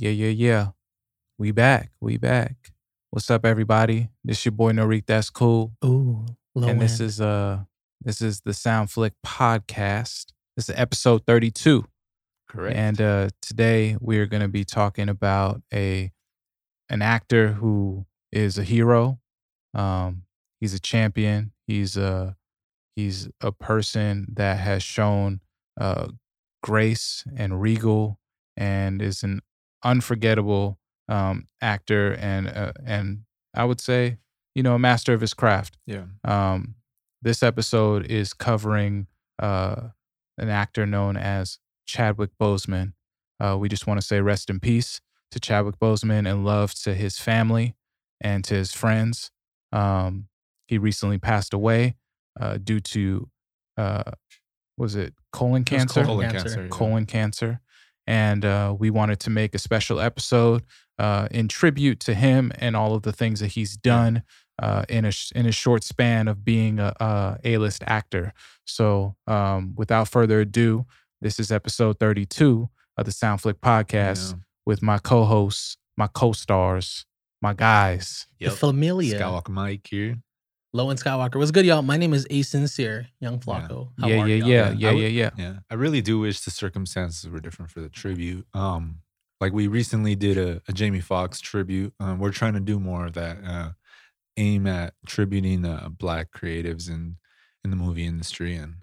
Yeah, yeah, yeah. We back. We back. What's up, everybody? This your boy Norik. That's cool. Ooh, low and this end. is uh this is the Sound Flick podcast. This is episode 32. Correct. And uh today we are gonna be talking about a an actor who is a hero. Um he's a champion. He's a he's a person that has shown uh grace and regal and is an unforgettable um actor and uh, and I would say, you know, a master of his craft. yeah. Um, this episode is covering uh, an actor known as Chadwick Boseman. Uh, we just want to say rest in peace to Chadwick Boseman and love to his family and to his friends. Um, he recently passed away uh, due to, uh, was it colon It was cancer? colon Colon cancer. cancer. yeah. colon cancer. And uh, we wanted to make a special episode uh, in tribute to him and all of the things that he's done uh, in a in a short span of being a, a A-list actor. So, um, without further ado, this is episode 32 of the Sound Flick podcast Yeah. with my co-hosts, my co-stars, my guys. the Yep. familia. Skywalker Mike here. Low and Skywalker. What's good, y'all? My name is A Sincere, Young Flacco. How yeah, are yeah, y'all? yeah, Yeah, yeah, yeah, yeah. Yeah. I really do wish the circumstances were different for the tribute. Um, like we recently did a, a Jamie Foxx tribute. Um, we're trying to do more of that. Uh, aim at tributing uh, black creatives in in the movie industry, and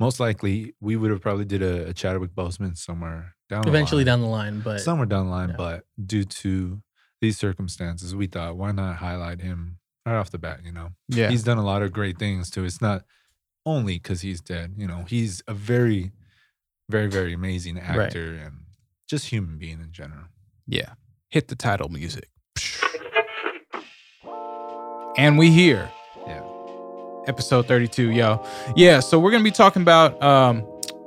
most likely we would have probably did a, a Chadwick Boseman somewhere down the. Eventually line. down the line, but somewhere down the line. yeah. But due to these circumstances, we thought why not highlight him right off the bat? You know, Yeah. he's done a lot of great things too. It's not only because he's dead. You know, he's a very, very, very amazing actor and just human being in general. Yeah. Hit the title music. And we here. Yeah. Episode 32, yo. Yeah, so we're gonna be talking about um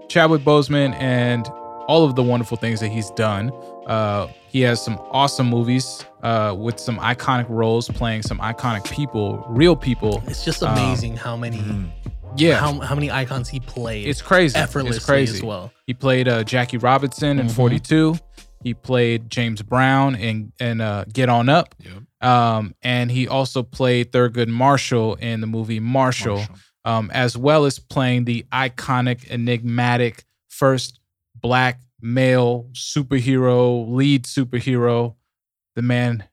Chadwick Boseman and all of the wonderful things that he's done. Uh he has some awesome movies uh with some iconic roles playing some iconic people, real people. it's just Um, amazing how many Mhm. Yeah. how, how many icons he played it's crazy. effortlessly it's crazy. as well. He played uh, Jackie Robinson in Mhm. 42. He played James Brown in, in uh, Get On Up. Yep. Um, and he also played Thurgood Marshall in the movie Marshall, Um, as well as playing the iconic, enigmatic first black male superhero, lead superhero, the man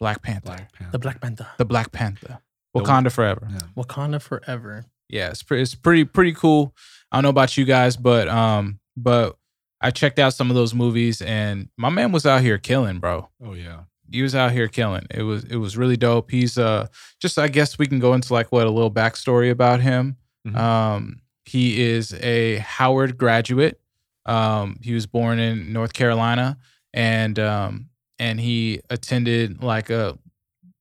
Black Panther, Black Panther. The Black Panther. the Black Panther, Wakanda forever. Yeah. Wakanda forever. Yeah, it's pretty, it's pretty pretty cool. I don't know about you guys, but um, but I checked out some of those movies, and my man was out here killing, bro. Oh yeah. he was out here killing. It was it was really dope. He's uh just I guess we can go into like what a little backstory about him. Mhm. Um he is a Howard graduate. Um he was born in North Carolina and um and he attended like a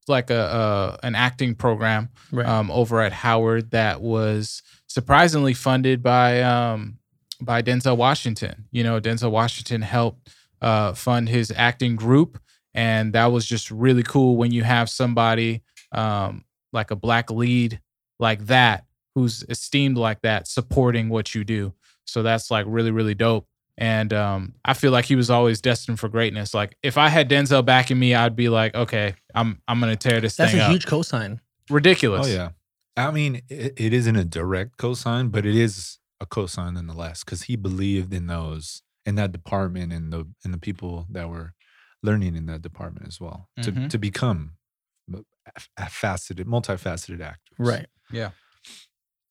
like a uh an acting program Right. um over at Howard that was surprisingly funded by um by Denzel Washington. You know, Denzel Washington helped uh fund his acting group and that was just really cool when you have somebody um like a black lead like that who's esteemed like that supporting what you do. So that's like really really dope. And um, I feel like he was always destined for greatness. Like if I had Denzel backing me, I'd be like, okay, I'm I'm gonna tear this thing. That's thing a up. huge cosign. Ridiculous. Oh yeah. I mean, it, it isn't a direct cosign, but it is a cosign nonetheless because he believed in those in that department and the and the people that were learning in that department as well Mhm. to to become a, a faceted, multifaceted actors. Right.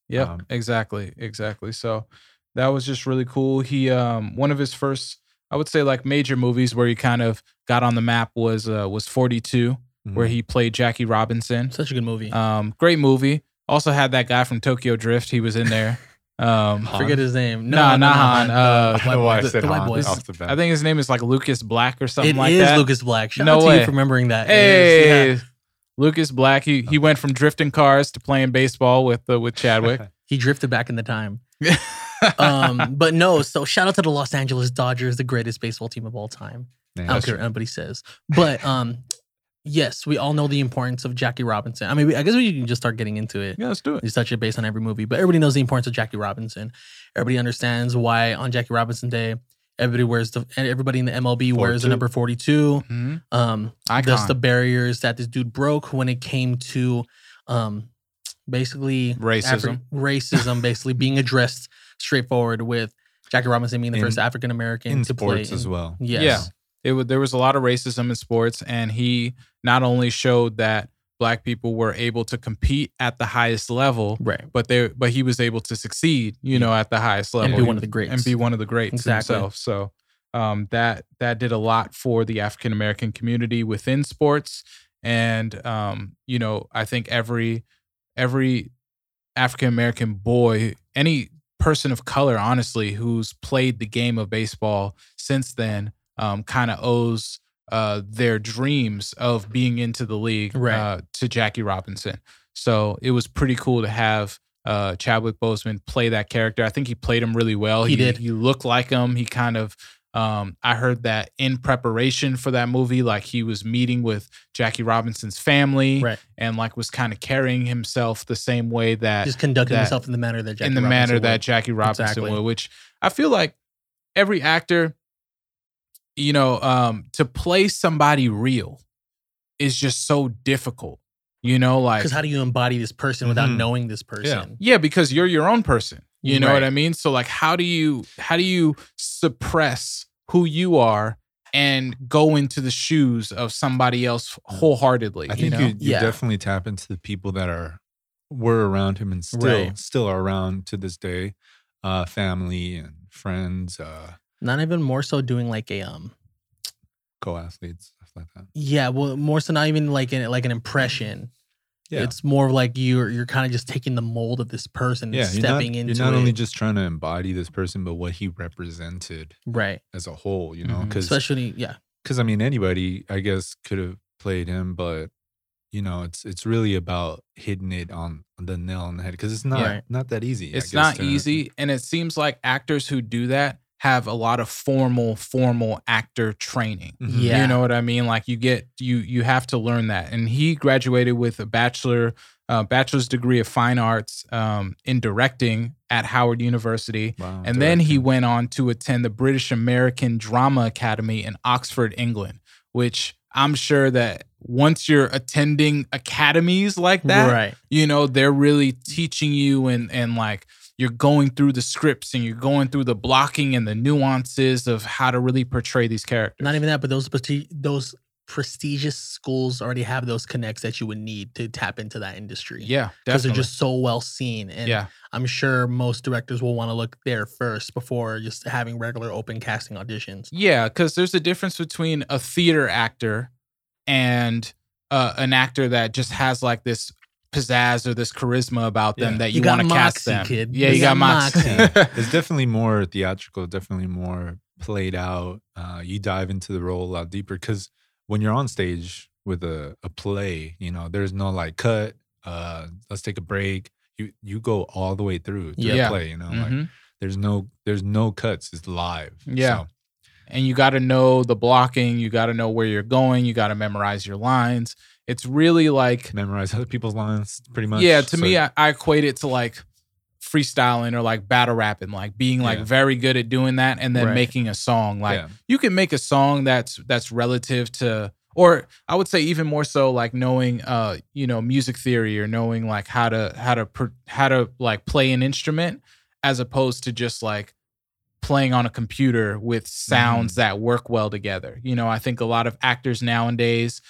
Yeah. Um, exactly, exactly. So that was just really cool. He um one of his first, I would say like major movies where he kind of got on the map was uh was 42, where Mhm. he played Jackie Robinson. Such a good movie. Um great movie. Also had that guy from Tokyo Drift, he was in there. Um Han? Forget his name. Nah, no, not no, Han, The- uh, I white know why I boy- said the white Han boys. off the bat. I think his name is like Lucas Black or something It like is that. Lucas Black. Shout No out to way. you for remembering that. It is, Hey, yeah. Lucas Black. He he went from drifting cars to playing baseball with uh, with Chadwick. He drifted back in the time. Um, but no, so shout out to the Los Angeles Dodgers, the greatest baseball team of all time. Yeah, I don't care what anybody says. But um, yes, we all know the importance of Jackie Robinson. I mean, we, I guess we can just start getting into it. yeah, let's do it. You touch it based on every movie, but everybody knows the importance of Jackie Robinson. Everybody understands why on Jackie Robinson Day, Everybody wears the and everybody in the MLB wears the number 42. Mhm. Um, Icon. that's the barriers that this dude broke when it came to um, basically Racism. racism, basically being addressed straightforward with Jackie Robinson being the In- first African American in to play sports as well. Yes. Yeah. it wa- there was a lot of racism in sports and he not only showed that black people were able to compete at the highest level Right. but they but he was able to succeed you know at the highest level And be one of the greats. and be one of the greats Exactly. himself so um that that did a lot for the african american community within sports and um you know i think every every african american boy any person of color honestly who's played the game of baseball since then um kind of owes uh their dreams of being into the league Right. uh to Jackie Robinson. So it was pretty cool to have uh Chadwick Boseman play that character. I think he played him really well. He did. He looked like him. He kind of um I heard that in preparation for that movie like he was meeting with Jackie Robinson's family Right. and like was kind of carrying himself the same way that Just conducting that- himself in the manner that Jackie in the Robinson manner that. Jackie Robinson Exactly. would, which I feel like every actor, you know, um, to play somebody real is just so difficult. You know, like Because how do you embody this person without Mhm. knowing this person? yeah, because you're your own person. You know what I mean? So like how do you how do you suppress who you are and go into the shoes of somebody else wholeheartedly? I you think know? you, you Yeah. definitely tap into the people that are were around him and still Right. still are around to this day, uh, family and friends, uh, Not even more so doing like a um co athletes, stuff like that. yeah, well more so not even like an like an impression. Yeah. It's more like you're you're kind of just taking the mold of this person yeah, and you're not, stepping into you're not it. only just trying to embody this person, but what he represented right. as a whole. You know, Mhm. because Especially yeah. because I mean anybody I guess could have played him, but you know it's it's really about hitting it on the nail on the head because it's not Right. not that easy. It's not easy, and it seems like actors who do that have a lot of formal, formal actor training. Mhm. Yeah. You know what I mean? Like you get you you have to learn that. And he graduated with a bachelor uh, bachelor's degree of fine arts um, in directing at Howard University. Wow, And then he went on to attend the British American Drama Academy in Oxford, England, which I'm sure that once you're attending academies like that, right. you know they're really teaching you and and like you're going through the scripts and you're going through the blocking and the nuances of how to really portray these characters Not even that, but those those prestigious schools already have those connects that you would need to tap into that industry. yeah Because they're just so well seen. And yeah I'm sure most directors will want to look there first before just having regular open casting auditions. yeah because there's a difference between a theater actor and uh, an actor that just has like this pizzazz or this charisma about them Yeah. that You you, want to cast them kid. yeah You you, got got moxie, it's definitely more theatrical, definitely more played out. Uh, you dive into the role a lot deeper because when you're on stage with a, a play, you know, there's no like cut. Uh, let's take a break. You you go all the way through through Yeah. the play. You know, like Mhm. there's no there's no cuts. It's live. Yeah. So, and you got to know the blocking you got to know where you're going you got to memorize your lines it's really like memorize other people's lines pretty much. yeah to So- me I, I equate it to like freestyling or like battle rapping like being like Yeah. very good at doing that and then Right. making a song like yeah. you can make a song that's that's relative to or i would say even more so like knowing uh you know music theory or knowing like how to how to pr- how to like play an instrument as opposed to just like playing on a computer with sounds that work well together you know i think a lot of actors nowadays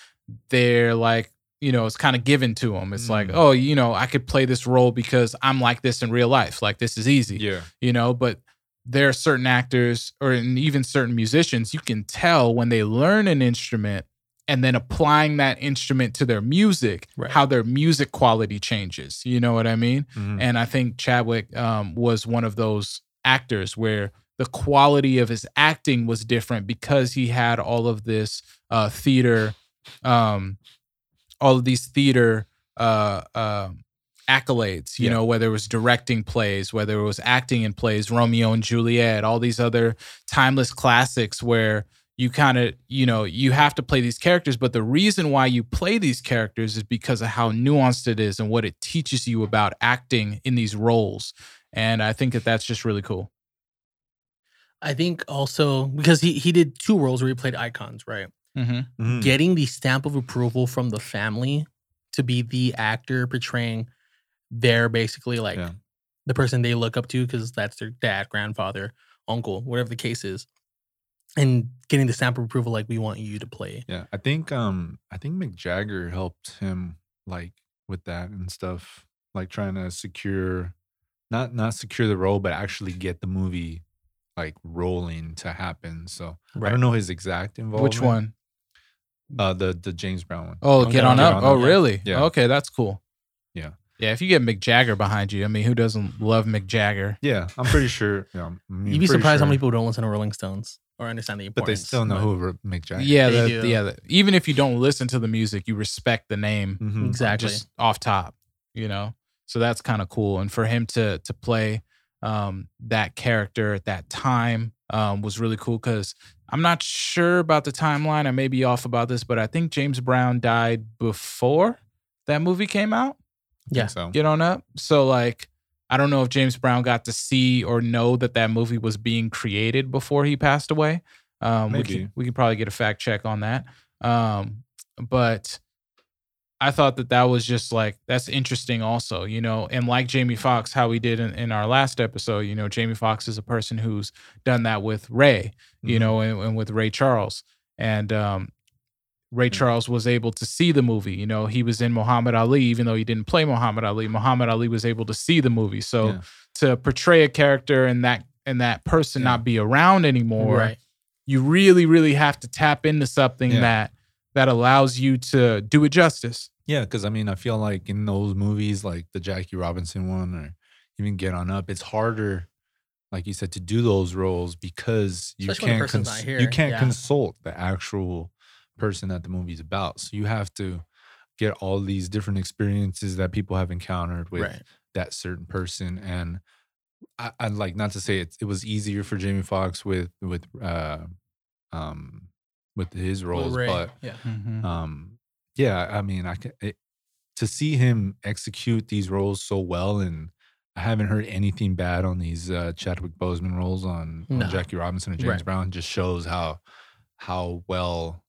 they're like you know it's kind of given to them it's like Mm. oh you know i could play this role because i'm like this in real life like this is easy Yeah. you know but there are certain actors or and even certain musicians you can tell when they learn an instrument and then applying that instrument to their music Right. how their music quality changes you know what i mean Mhm. and i think chadwick um, was one of those actors where the quality of his acting was different because he had all of this uh, theater um, all of these theater uh, um accolades, you Yeah. know, whether it was directing plays, whether it was acting in plays, Romeo and Juliet, all these other timeless classics where you kind of, you know, you have to play these characters, but the reason why you play these characters is because of how nuanced it is and what it teaches you about acting in these roles. And I think that that's just really cool. I think also because he he did two roles where he played icons, right? Mm-hmm. Mhm. Getting the stamp of approval from the family to be the actor portraying their basically like Yeah. the person they look up to because that's their dad, grandfather, uncle, whatever the case is, and getting the stamp of approval like we want you to play. Yeah, I think um I think Mick Jagger helped him like with that and stuff, like trying to secure not not secure the role, but actually get the movie like rolling to happen. So right. I don't know his exact involvement. Which one? Uh, the the James Brown one. Oh, Oh, get Get on On up. Up. Oh, Yeah. really? Yeah. Okay, that's cool. Yeah. Yeah, if you get Mick Jagger behind you, I mean, who doesn't love Mick Jagger? Yeah, I'm pretty sure. Yeah, I'm- I mean, You'd be pretty surprised how sure, many people don't listen to Rolling Stones or understand the importance. But they importance. still know but- who Ro- Mick Jagger. Yeah, They the, do. yeah. the- even if you don't listen to the music, you respect the name Mhm. Exactly. just off top, you know. So that's kind of cool, and for him to to play um, that character at that time um, was really cool because I'm not sure about the timeline. I may be off about this, but I think James Brown died before that movie came out. Yeah. So Get on up. So like, I don't know if James Brown got to see or know that that movie was being created before he passed away. Um, we Maybe. can we can probably get a fact check on that. Um, but I thought that that was just like that's interesting, also, you know, and like Jamie Foxx, how we did in, in our last episode, you know, Jamie Foxx is a person who's done that with Ray, you Mhm. know, and, and with Ray Charles, and um, Ray Yeah. Charles was able to see the movie. You know, he was in Muhammad Ali, even though he didn't play Muhammad Ali. Muhammad Ali was able to see the movie. So Yeah. to portray a character and that and that person Yeah. not be around anymore, right. you really, really have to tap into something Yeah. that that allows you to do it justice. Yeah, because I mean, I feel like in those movies, like the Jackie Robinson one, or even Get On Up, it's harder, like you said, to do those roles because you Especially can't cons- here, you can't yeah. consult the actual person that the movie's about. So you have to get all these different experiences that people have encountered with right. that certain person. And I, I'd like not to say it, it was easier for Jamie Foxx with with uh um with his roles, Ray, but yeah. um yeah i mean i can it, to see him execute these roles so well and i haven't heard anything bad on these uh chadwick boseman roles on, on jackie robinson and james Right. brown just shows how how well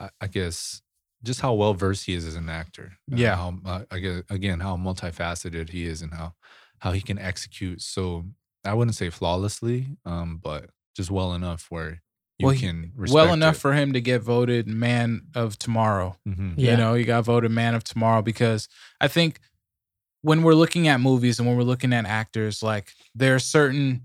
I, I guess just how well versed he is as an actor Yeah. how uh, again, again how multifaceted he is and how how he can execute so i wouldn't say flawlessly um but just well enough where you Well, he- can well enough it. for him to get voted man of tomorrow. Mhm. Yeah. You know, he got voted man of tomorrow because I think when we're looking at movies and when we're looking at actors, like there are certain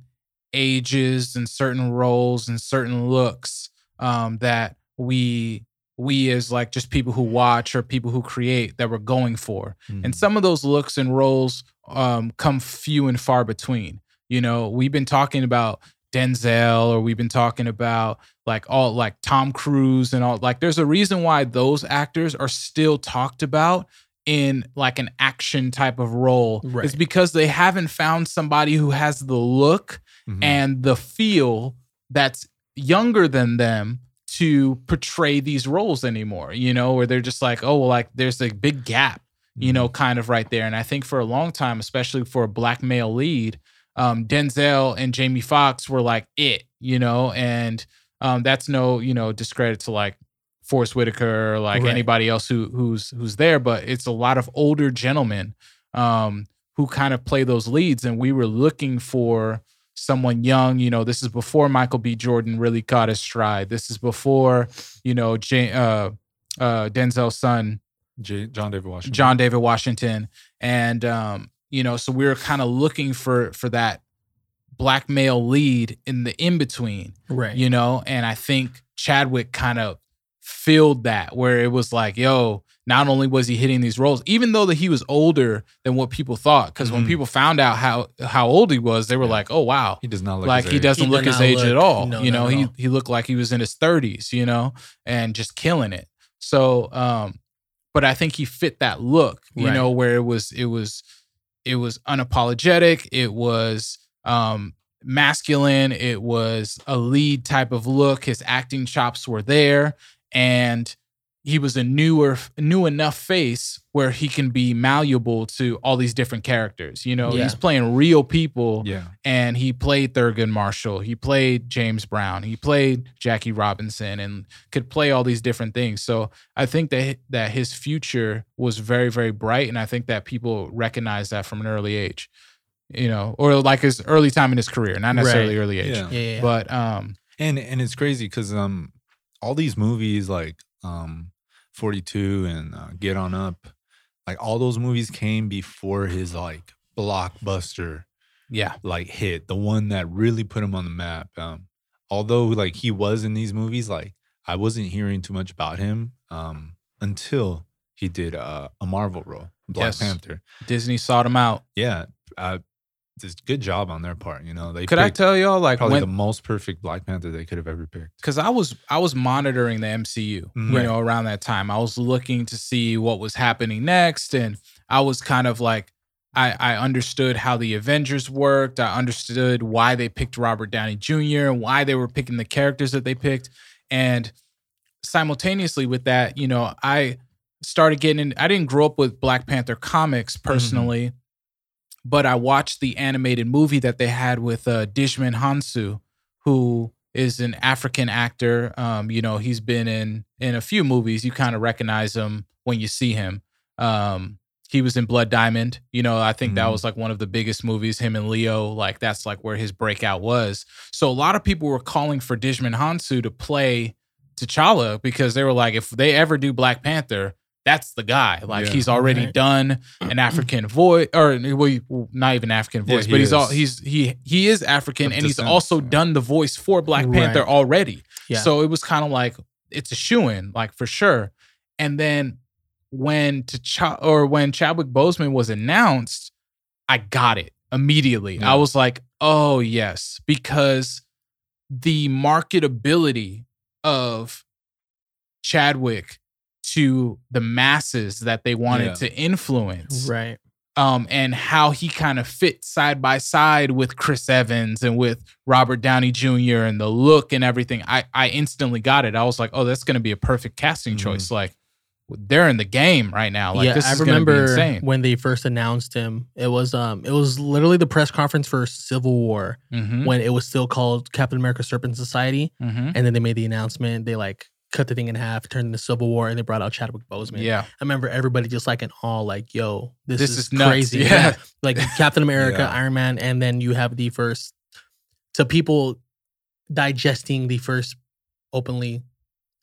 ages and certain roles and certain looks um, that we we as like just people who watch or people who create that we're going for and Mhm. some of those looks and roles um, come few and far between. You know, we've been talking about Denzel, or we've been talking about like all like Tom Cruise and all. Like, there's a reason why those actors are still talked about in like an action type of role. Right. It's because they haven't found somebody who has the look Mhm. and the feel that's younger than them to portray these roles anymore, you know, where they're just like, oh, well, like there's a big gap, you Mhm. know, kind of right there. And I think for a long time, especially for a black male lead, um, Denzel and Jamie Foxx were like it, you know, and um, that's no, you know, discredit to like Forest Whitaker or like Right. anybody else who who's who's there, but it's a lot of older gentlemen um, who kind of play those leads, and we were looking for someone young. You know, this is before Michael B. Jordan really caught his stride. This is before you know J- uh, uh, Denzel's son J- John David Washington. John David Washington, and um, you know, so we were kind of looking for for that black male lead in the in between, Right. you know, and I think Chadwick kind of filled that where it was like, yo, not only was he hitting these roles, even though that he was older than what people thought, because when Mhm. people found out how how old he was, they were Yeah. like, oh wow, He does not look like he doesn't He look his age at all. no, you know, he all. he looked like he was in his 30s, you know, and just killing it. So um but I think he fit that look, you Right. know, where it was it was it was unapologetic, it was um masculine, it was a lead type of look, his acting chops were there and he was a newer new enough face where he can be malleable to all these different characters. You know, Yeah. he's playing real people Yeah. and he played Thurgood Marshall. He played James Brown. He played Jackie Robinson and could play all these different things. So I think that that his future was very very bright and I think that people recognize that from an early age. You know, or like his early time in his career, not necessarily Right. early age. Yeah. Yeah, yeah, yeah. But um And and it's crazy because um all these movies like um 42 and uh, Get On Up, like all those movies came before his like blockbuster yeah. like hit, the one that really put him on the map. Um although like he was in these movies, like I wasn't hearing too much about him um until he did uh, a Marvel role, Black Yes. Panther. Disney sought him out. Yeah, uh, just good job on their part. You know, they Could I tell y'all like probably when the most perfect Black Panther they could have ever picked. because I was I was monitoring the MCU, Mhm. you know, around that time. I was looking to see what was happening next, and I was kind of like, I I understood how the Avengers worked. I understood why they picked Robert Downey Jr. and why they were picking the characters that they picked, and simultaneously with that, you know, I started getting. In, I didn't grow up with Black Panther comics personally. But I watched the animated movie that they had with uh, Djimon Hounsou, who is an African actor. Um, you know, he's been in in a few movies. You kind of recognize him when you see him. Um, he was in Blood Diamond. You know, I think that Mhm. was like one of the biggest movies. Him and Leo, like that's like where his breakout was. So a lot of people were calling for Djimon Hounsou to play T'Challa because they were like, if they ever do Black Panther, that's the guy. Like Yeah. he's already Right. done an African voice, or well, well, not even African Yeah, voice, he but he's all he's he he is African, Of and he's descent, also yeah. done the voice for Black Panther already. Yeah. So it was kind of like it's a shoe in, like for sure. And then when T'Challa or when Chadwick Boseman was announced, I got it immediately. Yeah. I was like, oh yes, because the marketability of Chadwick to the masses that they wanted Yeah. to influence right. um, and how he kind of fit side by side with Chris Evans and with Robert Downey Jr. and the look and everything. I I instantly got it. I was like, oh, that's going to be a perfect casting Mhm. choice. Like they're in the game right now. Like yeah, this I is going be remember insane. when they first announced him. It was um, it was literally the press conference for Civil War Mhm, when it was still called Captain America: Serpent Society, mhm. and then they made the announcement. They like cut the thing in half, turned into Civil War, and they brought out Chadwick Boseman. Yeah, I remember everybody just like in awe, like, "Yo, this, This is, is crazy!" Yeah. like Captain America, Yeah. Iron Man, and then you have the first. To people digesting the first openly,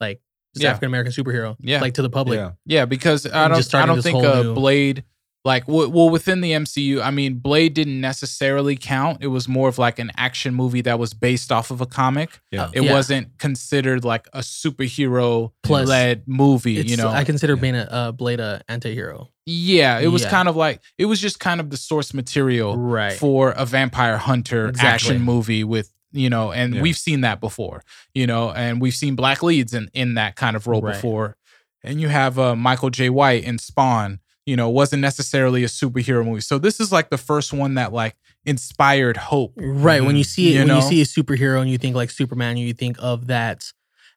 like just Yeah. African American superhero, Yeah. like to the public. yeah. yeah. Because I don't I don't think uh, new- Blade. Like w- well, within the MCU, I mean, Blade didn't necessarily count. It was more of like an action movie that was based off of a comic. Yeah. It Yeah. wasn't considered like a superhero Plus, led movie. You know, I consider Yeah. being a uh, Blade a anti-hero. Yeah, it was Yeah. kind of like it was just kind of the source material Right. for a vampire hunter Exactly. action movie with you know, and Yeah. we've seen that before, you know, and we've seen black leads in in that kind of role Right. before. And you have uh, Michael Jai White in Spawn, you know, wasn't necessarily a superhero movie. So this is like the first one that like inspired hope. Right. When you Mhm. see it, You when know? you see a superhero and you think like Superman, you think of that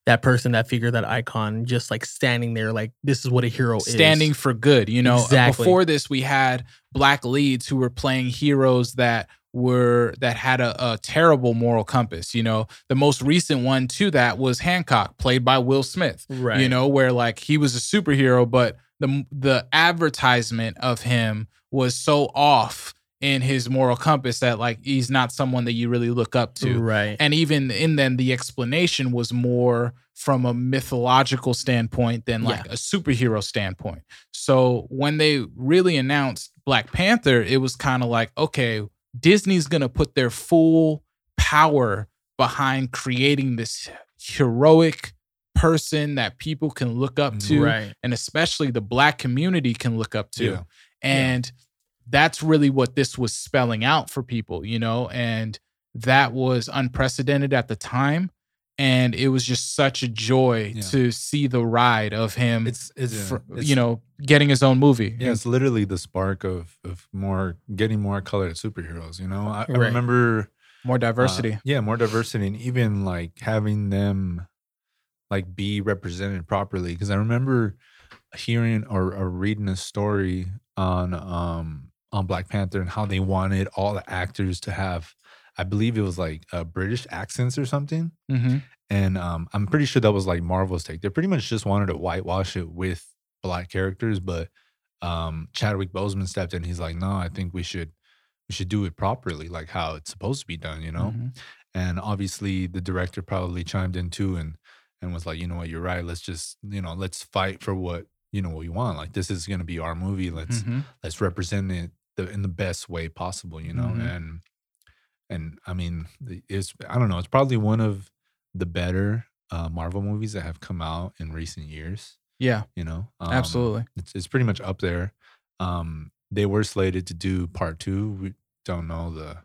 that person, that figure, that icon, just like standing there, like this is what a hero standing is. Standing for good. You know, Exactly. before this, we had black leads who were playing heroes that were that had a, a terrible moral compass. You know, the most recent one to that was Hancock, played by Will Smith. Right. You know, where like he was a superhero, but the the advertisement of him was so off in his moral compass that like he's not someone that you really look up to. Right. and even in then the explanation was more from a mythological standpoint than like a superhero standpoint. So when they really announced black panther it was kind of like okay disney's gonna put their full power behind creating this heroic person that people can look up to right. and especially the black community can look up to. Yeah. And that's really what this was spelling out for people, you know, and that was unprecedented at the time. And it was just such a joy Yeah. to see the ride of him, It's it's, it's you know, getting his own movie. Yeah, it's literally the spark of of more getting more colored superheroes. You know, I, I remember more uh, diversity. yeah, more diversity, and even like having them like be represented properly because I remember hearing or, or reading a story on um on Black Panther and how they wanted all the actors to have I believe it was like uh, British accents or something. Mm-hmm. And um, I'm pretty sure that was like Marvel's take. They pretty much just wanted to whitewash it with black characters, but um, Chadwick Boseman stepped in. He's like, no, I think we should we should do it properly, like how it's supposed to be done, you know. Mhm. And obviously, the director probably chimed in too and and was like, you know what, you're right. Let's just you know let's fight for what you know what we want. Like this is gonna be our movie. Let's Mhm. let's represent it the, in the best way possible, you know. Mhm. And and I mean, it's I don't know. It's probably one of the better uh, Marvel movies that have come out in recent years. Yeah, You know, Um, absolutely. It's it's pretty much up there. Um, they were slated to do part two. We don't know the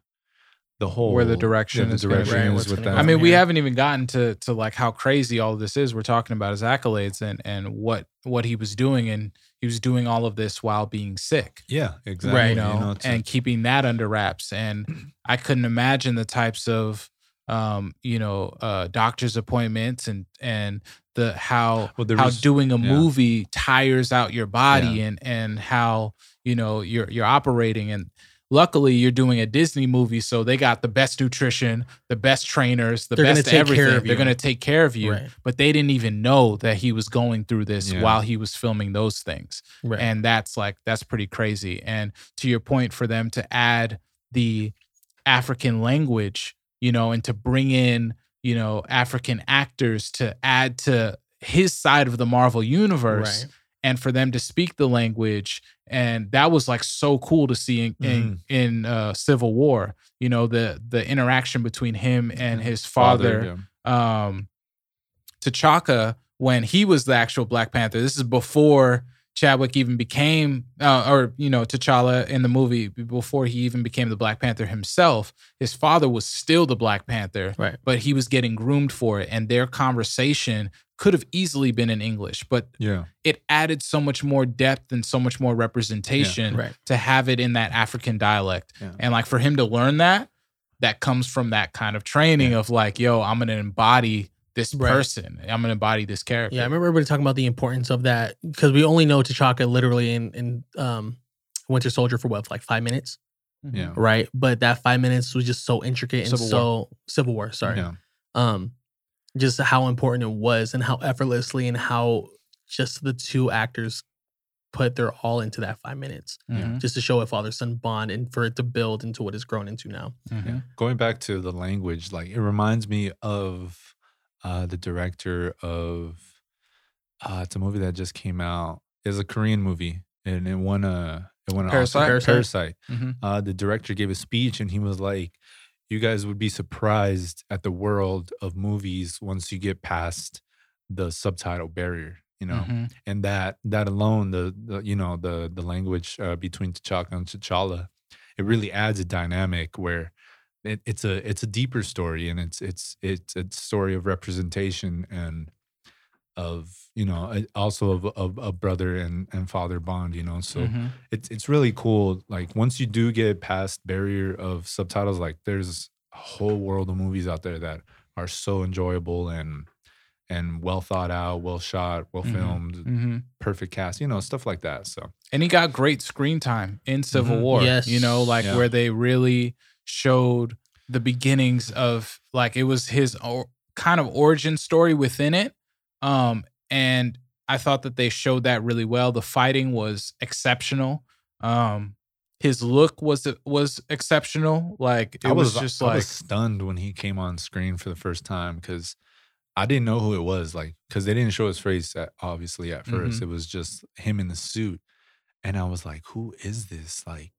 the whole Where the direction yeah, is the gonna direction. Right, is with that. I mean, from we haven't even gotten to to like how crazy all of this is. We're talking about his accolades and and what what he was doing, and he was doing all of this while being sick. yeah, exactly. Right, you know, to- and keeping that under wraps. And I couldn't imagine the types of, um, you know, uh, doctor's appointments and and the how Well, how was- doing a yeah. movie tires out your body and and how you know you're you're operating and. Luckily, you're doing a Disney movie, so they got the best nutrition, the best trainers, the They're gonna best take care everything. of They're you. going to take care of you, Right. but they didn't even know that he was going through this Yeah. while he was filming those things Right. and that's like that's pretty crazy and to your point for them to add the african language you know and to bring in you know african actors to add to his side of the marvel universe Right. And for them to speak the language and that was like so cool to see in in, in uh, civil war you know the the interaction between him and his father yeah. um T'Chaka when he was the actual Black Panther. This is before Chadwick even became uh, or you know T'Challa in the movie before he even became the Black Panther himself. His father was still the Black Panther, Right. but he was getting groomed for it and their conversation could have easily been in English, but yeah, it added so much more depth and so much more representation Right. to have it in that African dialect. Yeah. And like for him to learn that, that comes from that kind of training Yeah. of like, yo, I'm gonna embody this Right. person. I'm gonna embody this character. Yeah, I remember everybody talking about the importance of that because we only know T'Chaka literally in in um, Winter Soldier for what, like five minutes, Mhm. yeah, right? But that five minutes was just so intricate and Civil so Civil War. Sorry, yeah. um, just how important it was and how effortlessly and how just the two actors put their all into that five minutes Mhm. just to show a father son bond and for it to build into what it's grown into now. Mhm. Yeah. Going back to the language, like it reminds me of uh, the director of uh, it's a movie that just came out. It's a Korean movie, and it won a it won an Parasite? Oscar. Parasite? Mhm. Uh, the director gave a speech, and he was like, "You guys would be surprised at the world of movies once you get past the subtitle barrier." You know, Mhm. and that that alone the, the you know the the language uh, between T'Chaka and T'Challa it really adds a dynamic where it, it's a it's a deeper story and it's it's it's a story of representation and of you know also of, of a brother and and father bond you know so Mhm. it's it's really cool like once you do get past barrier of subtitles like there's a whole world of movies out there that are so enjoyable and and well thought out well shot well Mhm. filmed Mhm. perfect cast you know stuff like that so And he got great screen time in Civil Mhm. War. Yes. You know, like Yeah. where they really showed the beginnings of like it was his or, kind of origin story within it. Um, and I thought that they showed that really well. The fighting was exceptional. Um, his look was was exceptional. Like it I was, was, just I like was stunned when he came on screen for the first time because I didn't know who it was. Like, because they didn't show his face at, obviously at 1st Mm-hmm. It was just him in the suit, and I was like, "Who is this?" Like,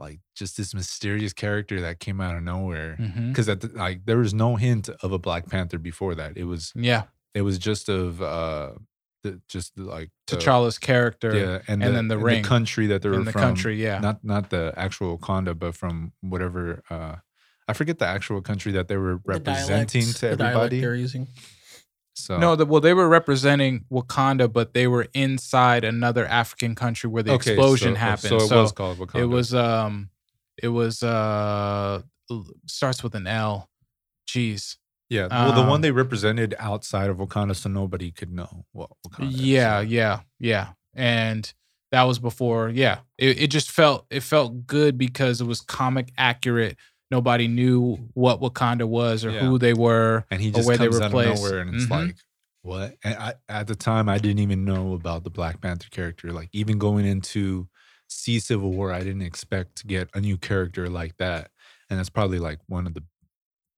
like just this mysterious character that came out of nowhere. Because at the, like there was no hint of a Black Panther before that. It was yeah, it was just of uh the, just like the- T'Challa's character yeah, and, and the, then the and ring country that they were in the from country. Yeah, not not the actual Wakanda, but from whatever. uh I forget the actual country that they were The representing dialects- to the dialect everybody. they're using. So No, the, well, they were representing Wakanda, but they were inside another African country where the Okay, explosion so- happened. So it So was called Wakanda. it was um, it was uh, starts with an L. Jeez, Yeah. Well, the Um, one they represented outside of Wakanda, so nobody could know what Wakanda. is. Yeah, yeah, yeah. And that was before, yeah. It, it just felt it felt good because it was comic accurate. Nobody knew what Wakanda was or Yeah. who they were. and he or just where they comes were out placed. of nowhere, and it's Mhm. like, what? And I, at the time, I didn't even know about the Black Panther character. Like even going into see Civil War, I didn't expect to get a new character like that, and that's probably like one of the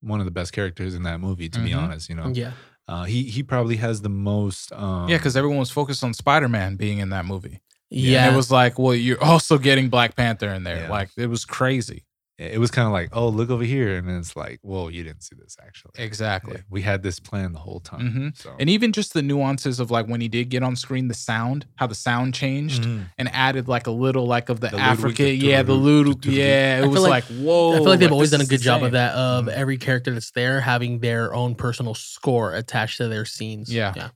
one of the best characters in that movie. To be Mhm. honest, you know, Yeah. uh, he he probably has the most. Um, Yeah, because everyone was focused on Spider Man being in that movie. Yeah. And it was like, well, you're also getting Black Panther in there. Yeah. Like it was crazy. It was kind of like, oh, look over here, and then it's like, whoa, you didn't see this actually. Exactly. Yeah, we had this plan the whole time. Mhm. So. And even just the nuances of like when he did get on screen, the sound, how the sound changed Mhm. and added like a little like of the, The Ludwig, African, the yeah, the Ludwig, yeah. It was like- like, whoa. I feel like they've always done a good job of that of every character that's there having their own personal score attached to their scenes. Yeah. Yeah.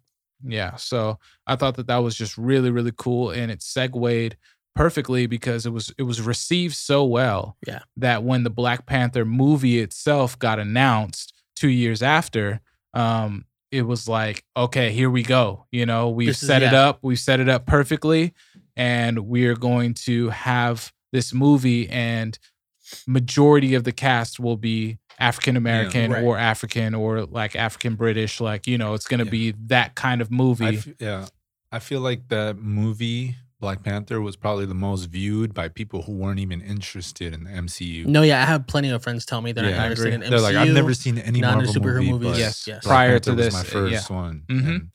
Yeah. So I thought that that was just really, really cool. And it segued perfectly because it was it was received so well Yeah. that when the Black Panther movie itself got announced two years after, um, it was like, okay, here we go. You know, we've This is- set it yeah. up, we've set it up perfectly, and we're going to have this movie and majority of the cast will be African American right. or African or like African British. Like, you know, it's gonna Yeah. be that kind of movie. I f- yeah, I feel like that movie Black Panther was probably the most viewed by people who weren't even interested in the MCU. No, yeah, I have plenty of friends tell me they're Yeah, not I interested in agree. MCU. They're like, I've never seen any not Marvel into superhero movie, movies. Yes, yes. Prior Panther to was this, my uh, first yeah. one, Mhm. and,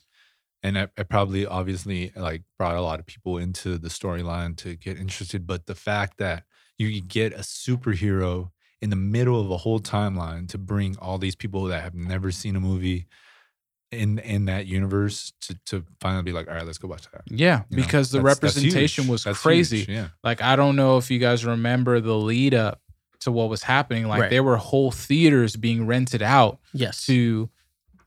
and it, it probably obviously like brought a lot of people into the storyline to get interested. But the fact that you get a superhero in the middle of a whole timeline to bring all these people that have never seen a movie in in that universe to to finally be like, all right, let's go watch that. yeah, You know, because the that's- that's representation huge. was That's crazy. huge, Yeah. Like I don't know if you guys remember the lead up to what was happening. Like Right. there were whole theaters being rented out Yes. to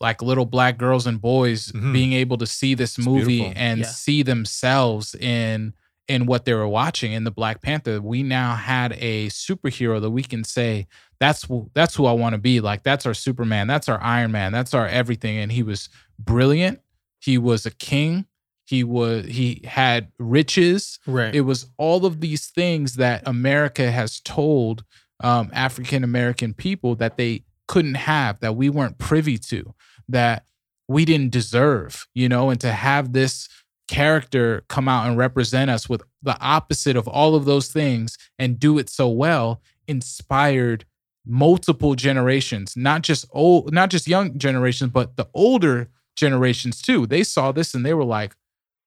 like little black girls and boys Mhm. being able to see this It's movie beautiful. and Yeah. see themselves in in what they were watching in the Black Panther. We now had a superhero that we can say that's who, that's who I want to be. Like that's our Superman, that's our Iron Man, that's our everything. And he was brilliant. He was a king. He was he had riches right. it was all of these things that America has told um, African American people that they couldn't have, that we weren't privy to, that we didn't deserve, you know, and to have this character come out and represent us with the opposite of all of those things and do it so well inspired multiple generations not just old not just young generations but the older generations too. They saw this and they were like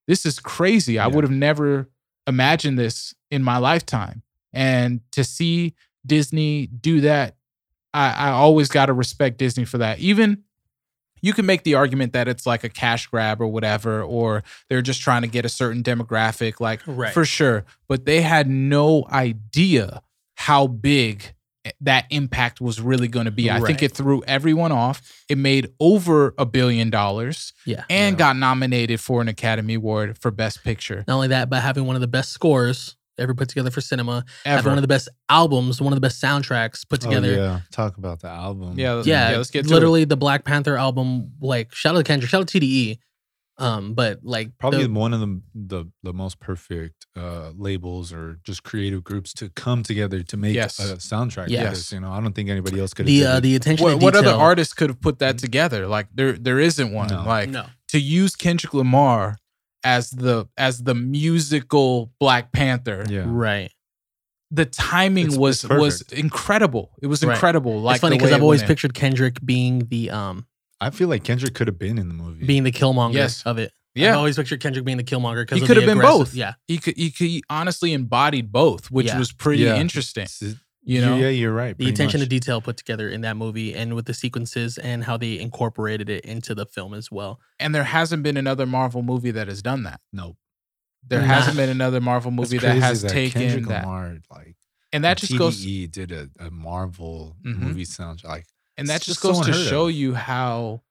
this is crazy. I would have never imagined this in my lifetime. And to see disney do that i, I always got to respect disney for that. Even you can make the argument that it's like a cash grab or whatever or they're just trying to get a certain demographic like Right. for sure but they had no idea how big eh, that impact was really going to be i think it threw everyone off it made over a billion dollars yeah. and Yeah. got nominated for an academy award for best picture Not only that, but having one of the best scores ever put together for cinema, having ever one of the best albums, one of the best soundtracks put together. Oh, yeah. Talk about the album. yeah, let's- yeah, let's get to literally the Black Panther album. Like shout out to Kendrick, shout out to TDE. Um, but like Probably the- one of the, the the most perfect uh, labels or just creative groups to come together to make Yes. a soundtrack. Yes. This, you know, I don't think anybody else could. the uh, the attention what, to what other detail. artist could have put that together like there there isn't one No. like No, to use Kendrick Lamar as the as the musical Black Panther yeah. right. the timing It's- was it's was incredible it was Right. incredible like it's funny because I've always pictured Kendrick being the um I feel like Kendrick could have been in the movie. being the Killmonger Yes. of it. Yeah, I've always pictured Kendrick being the Killmonger because He could have been both. Yeah, he could he could he honestly embodied both which Yeah. was pretty Yeah. interesting It's- you know yeah, you're right. the attention much. to detail put together in that movie and with the sequences and how they incorporated it into the film as well. and there hasn't been another Marvel movie that has done that Nope. there Nah. hasn't been another Marvel movie that has that taken Kendrick that Lamar, like, and that and just goes TDE did a, a Marvel Mhm. movie soundtrack. Like, And that just just so goes to unheard of. show you how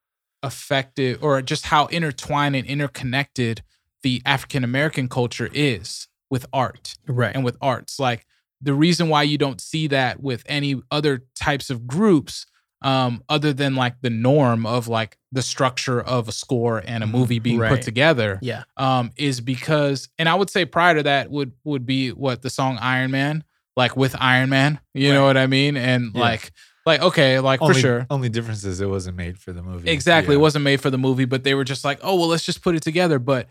effective or just how intertwined and interconnected the African American culture is with art Right. and with arts. Like the reason why you don't see that with any other types of groups, um, other than like the norm of like the structure of a score and a Mhm. movie being Right. put together Yeah. um, is because, and I would say prior to that would would be what the song Iron Man, like with Iron Man, you know what I mean, and Yeah. like like okay, like only, for sure, Only difference is it wasn't made for the movie. exactly, it wasn't made for the movie, but they were just like, oh well, let's just put it together. But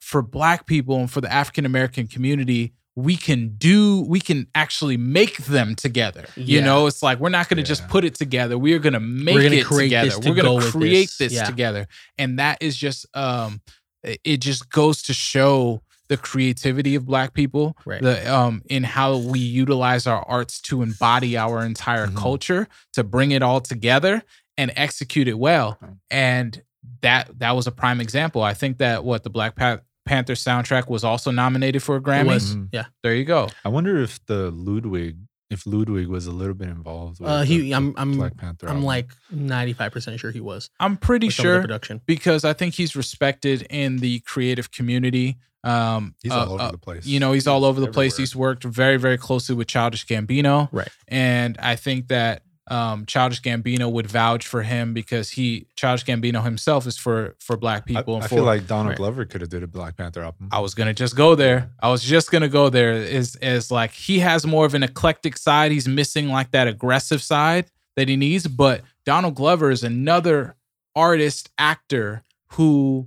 for Black people and for the African American community. We can do, we can actually make them together. You know, it's like we're not going to just put it together. We are going to make gonna it together. to We're going to create this. this Yeah. together. And that is just, um, it just goes to show the creativity of black people Right. the um in how we utilize our arts to embody our entire Mhm. culture to bring it all together and execute it well and that that was a prime example i think that what the black Pa- panther soundtrack was also nominated for a It grammy was. Mhm. Yeah. there you go I wonder if the Ludwig, if Ludwig was a little bit involved. With Uh, he- the I'm- I'm- Black Panther. I'm album. like 95% sure he was. i'm pretty with some of the sure production. because i think he's respected in the creative community um he's uh, all over uh, the place. you know he's all over the place he's worked very very closely with childish gambino Right. and i think that um childish gambino would vouch for him because he childish gambino himself is for for black people I and feel for- like Donald right. Glover could have did a Black Panther album. I was gonna just go there. I was just gonna go there. Is is like he has more of an eclectic side. He's missing like that aggressive side that he needs. But Donald Glover is another artist actor who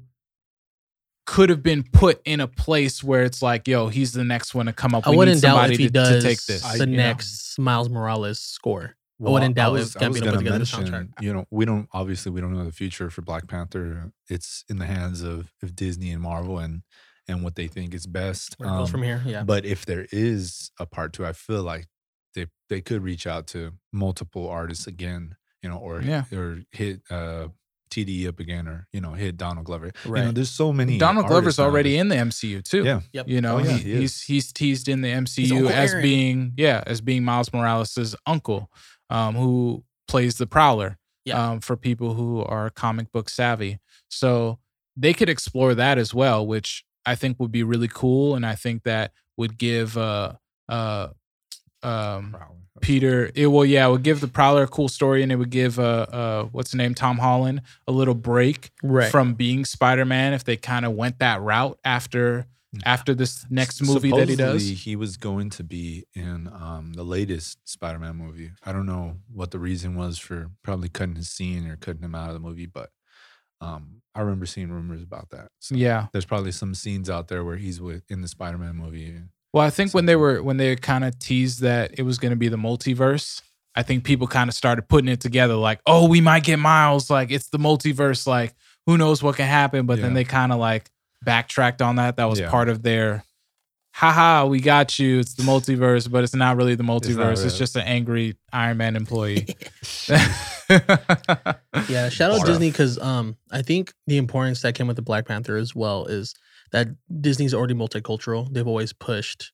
could have been put in a place where it's like, yo, he's the next one to come up. I We need wouldn't doubt somebody if he to, does to take this. I- the know. next Miles Morales score. Wouldn't doubt if Gambino put gonna together the soundtrack. You know, we don't obviously we don't know the future for Black Panther. It's in the hands of, of Disney and Marvel and and what they think is best. Where it goes Um, from here. Yeah. But if there is a part two, I feel like they they could reach out to multiple artists again, you know, or Yeah. or hit uh TDE up again, or you know, hit Donald Glover. You know, Right. there's so many. Donald Glover's already in the MCU too. Yeah. Yep. You know, Oh, yeah, he, he he's he's teased in the MCU as being yeah, as being Miles Morales' uncle, um, who plays the Prowler. Yeah. Um, for people who are comic book savvy, so they could explore that as well, which I think would be really cool, and I think that would give uh uh um Peter, it will yeah, it would give the Prowler a cool story, and it would give uh uh what's the name Tom Holland a little break right. from being Spider Man if they kind of went that route after. After this next movie that he does. He was going to be in um, the latest Spider-Man movie. I don't know what the reason was for probably cutting his scene or cutting him out of the movie, but um, I remember seeing rumors about that. So Yeah. there's probably some scenes out there where he's with in the Spider-Man movie. Well, I think when they were when they kind of teased that it was going to be the multiverse, I think people kind of started putting it together like, "Oh, we might get Miles, like it's the multiverse, like who knows what can happen." But then they kind of like backtracked on that. That was Yeah. part of their haha, we got you. It's the multiverse, but it's not really the multiverse. It's, really. just an angry Iron Man employee. Yeah, shout out Barf. Disney because um I think the importance that came with the Black Panther as well is that Disney's already multicultural. They've always pushed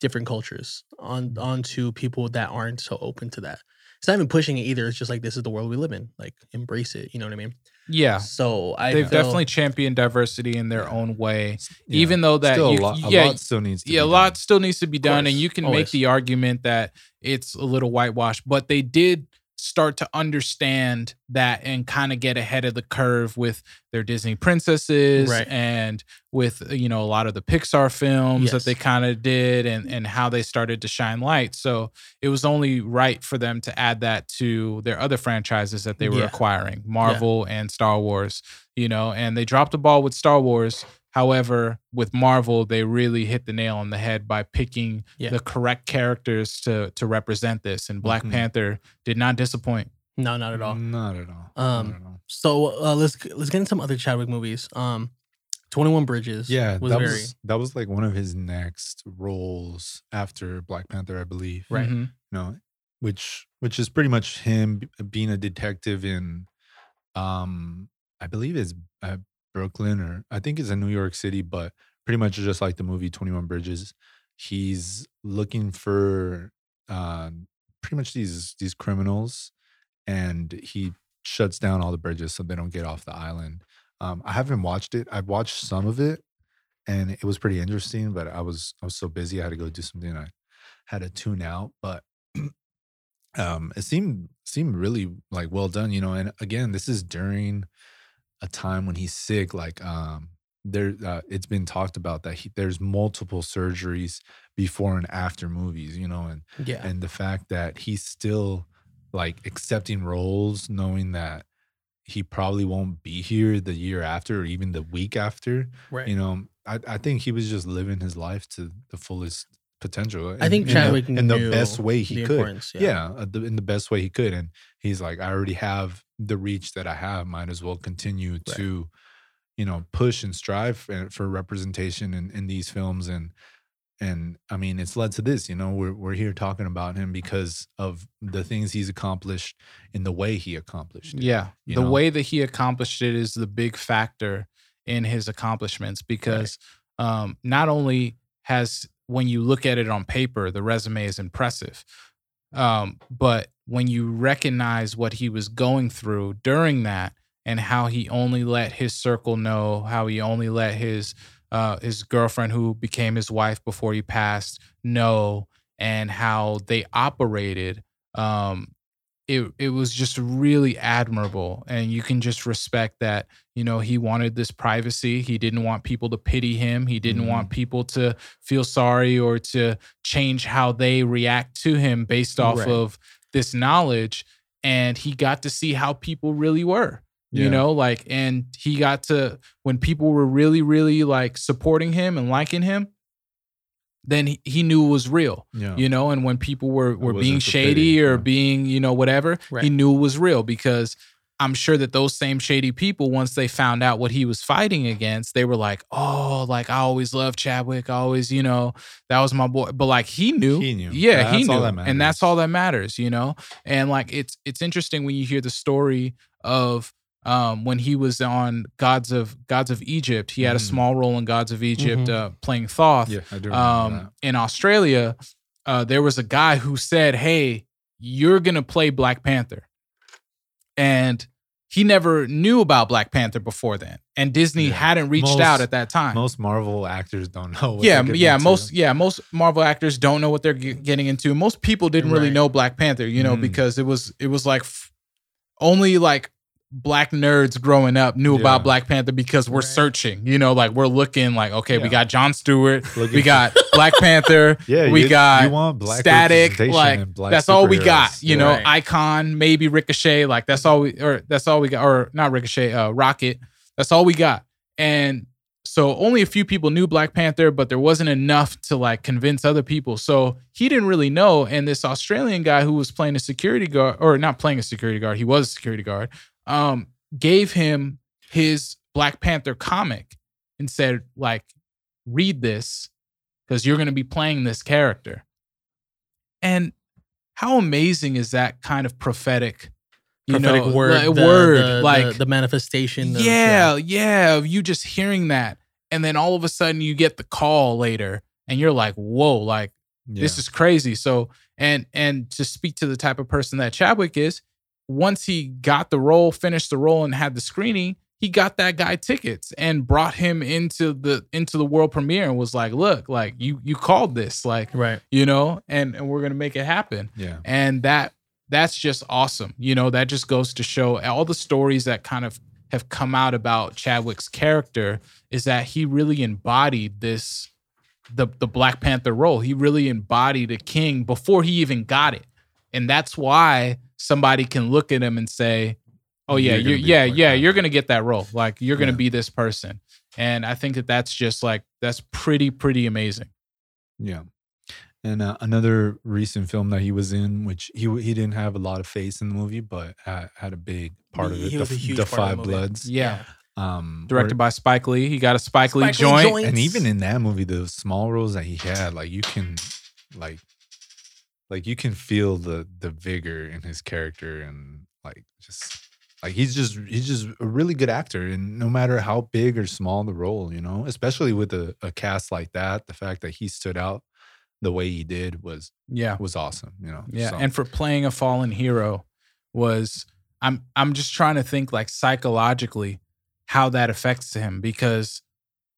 different cultures on onto people that aren't so open to that. It's not even pushing it either. It's just like this is the world we live in. Like embrace it. You know what I mean? Yeah. So I They've feel- definitely championed diversity in their own way. Yeah. Even though that still you, a lot, a yeah, lot still needs to yeah, a be lot still needs to be done, and you can make the argument that it's a little whitewashed, but they did start to understand that and kind of get ahead of the curve with their Disney princesses Right. and with uh, you know a lot of the Pixar films that they kind of did and and how they started to shine light. So it was only right for them to add that to their other franchises that they were Yeah. acquiring, Marvel and Star Wars, you know, and they dropped the ball with Star Wars. However, with Marvel, they really hit the nail on the head by picking Yeah. the correct characters to to represent this. And Black Mhm. Panther did not disappoint. no, not at all. Not at all. Um, Not at all. So uh, let's let's get into some other Chadwick movies. Um, Twenty One Bridges. Yeah, was that very was that was like one of his next roles after Black Panther, I believe. Right. Mhm. you know, which which is pretty much him being a detective in, um, I believe is. uh, Brooklyn or I think it's in New York City, but pretty much just like the movie Twenty One Bridges. He's looking for uh, pretty much these these criminals, and he shuts down all the bridges so they don't get off the island. Um, I haven't watched it. I've watched some of it, and it was pretty interesting. But I was I was so busy, I had to go do something. I had to tune out. But um, it seemed seemed really like well done, you know. And again, this is during a time when he's sick. Like um, there, uh, it's been talked about that he, there's multiple surgeries before and after movies, you know, and Yeah. and the fact that he's still like accepting roles, knowing that he probably won't be here the year after or even the week after. right. You know, I, I think he was just living his life to the fullest potential. I think in the- Chadwick in the best way he could. yeah. Yeah, uh, the, in the best way he could, and he's like, I already have the reach that I have. Might as well continue to, you know, push and strive for, for representation in, in these films. And and I mean, it's led to this. You know, we're we're here talking about him because of the things he's accomplished in the way he accomplished. it, Yeah. the know? way that he accomplished it is the big factor in his accomplishments because um, not only has, when you look at it on paper, the resume is impressive, um, but when you recognize what he was going through during that and how he only let his circle know, how he only let his uh, his girlfriend who became his wife before he passed know, and how they operated. Um, it it was just really admirable and you can just respect that you know he wanted this privacy he didn't want people to pity him he didn't want people to feel sorry or to change how they react to him based off Right. of this knowledge and he got to see how people really were you know like and he got to when people were really really like supporting him and liking him then he, he knew it was real Yeah. you know and when people were were being shady pity, or yeah. being you know whatever Right. he knew it was real because i'm sure that those same shady people once they found out what he was fighting against they were like oh like i always loved chadwick i always you know that was my boy. But like he knew. He knew. yeah he knew that and that's all that matters you know? And like it's it's interesting when you hear the story of um, when he was on Gods of Gods of Egypt, he had a Mhm. small role in Gods of Egypt, Mhm. uh, playing Thoth. Yeah, I do um, in Australia, uh, there was a guy who said, "Hey, you're gonna play Black Panther," and he never knew about Black Panther before then, and Disney Yeah. hadn't reached Most- out at that time. Most Marvel actors don't know. What yeah, they're yeah, into. most yeah, most Marvel actors don't know what they're ge- getting into. Most people didn't really know Black Panther, you know, Mhm. because it was it was like f- only like black nerds growing up knew Yeah. about Black Panther because we're Right. searching, you know, like we're looking like okay, we got John Stewart, Looking we got Black Panther, Yeah, we you, got you want black static representation like black that's all we got you know Right. icon maybe ricochet like that's all we or that's all we got or not ricochet uh rocket that's all we got and so only a few people knew black panther but there wasn't enough to like convince other people so he didn't really know and this australian guy who was playing a security guard or not playing a security guard he was a security guard um gave him his black panther comic and said like read this because you're going to be playing this character and how amazing is that kind of prophetic, you prophetic know, word, like, the- word, the, like the, the manifestation. Of, yeah, yeah, of you just hearing that, and then all of a sudden you get the call later, and you're like, whoa, like this is crazy. So, and and to speak to the type of person that Chadwick is, once he got the role, finished the role, and had the screening, he got that guy tickets and brought him into the into the world premiere and was like, look, like you you called this, like right. you know, and and we're gonna make it happen yeah. and that that's just awesome you know that just goes to show all the stories that kind of have come out about chadwick's character is that he really embodied this the the black panther role he really embodied a king before he even got it and that's why somebody can look at him and say oh yeah You're you're, yeah yeah you're gonna get that role like you're gonna Yeah. be this person and i think that that's just like that's pretty pretty amazing Yeah. And uh, another recent film that he was in, which he he didn't have a lot of face in the movie, but had, had a big part of it. he the, was a F- huge the part of Five the movie. Bloods. yeah Um, directed by spike lee he got a spike, lee Spike Lee joint joint. and even in that movie, the small roles that he had, like you can, like, like you can feel the the vigor in his character, and like just like he's just he's just a really good actor, and no matter how big or small the role, you know, especially with a, a cast like that, the fact that he stood out the way he did was yeah was awesome, you know. Yeah, So, and for playing a fallen hero was I'm I'm just trying to think like psychologically how that affects him because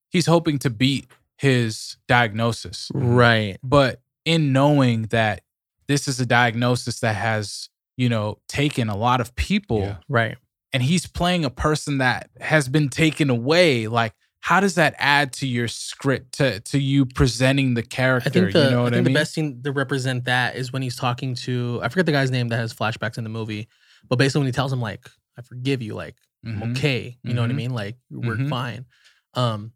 he's hoping to beat his diagnosis. Right. But in knowing that this is a diagnosis that has, you know, taken a lot of people Yeah. Right. and he's playing a person that has been taken away. Like, how does that add to your script to to you presenting the character? I think the you know I think I mean? the best thing to represent that is when he's talking to I forget the guy's name that has flashbacks in the movie, but basically when he tells him like I forgive you, like I'm Mhm. okay, you know what I Mhm. mean, like we're Mhm. fine. Um,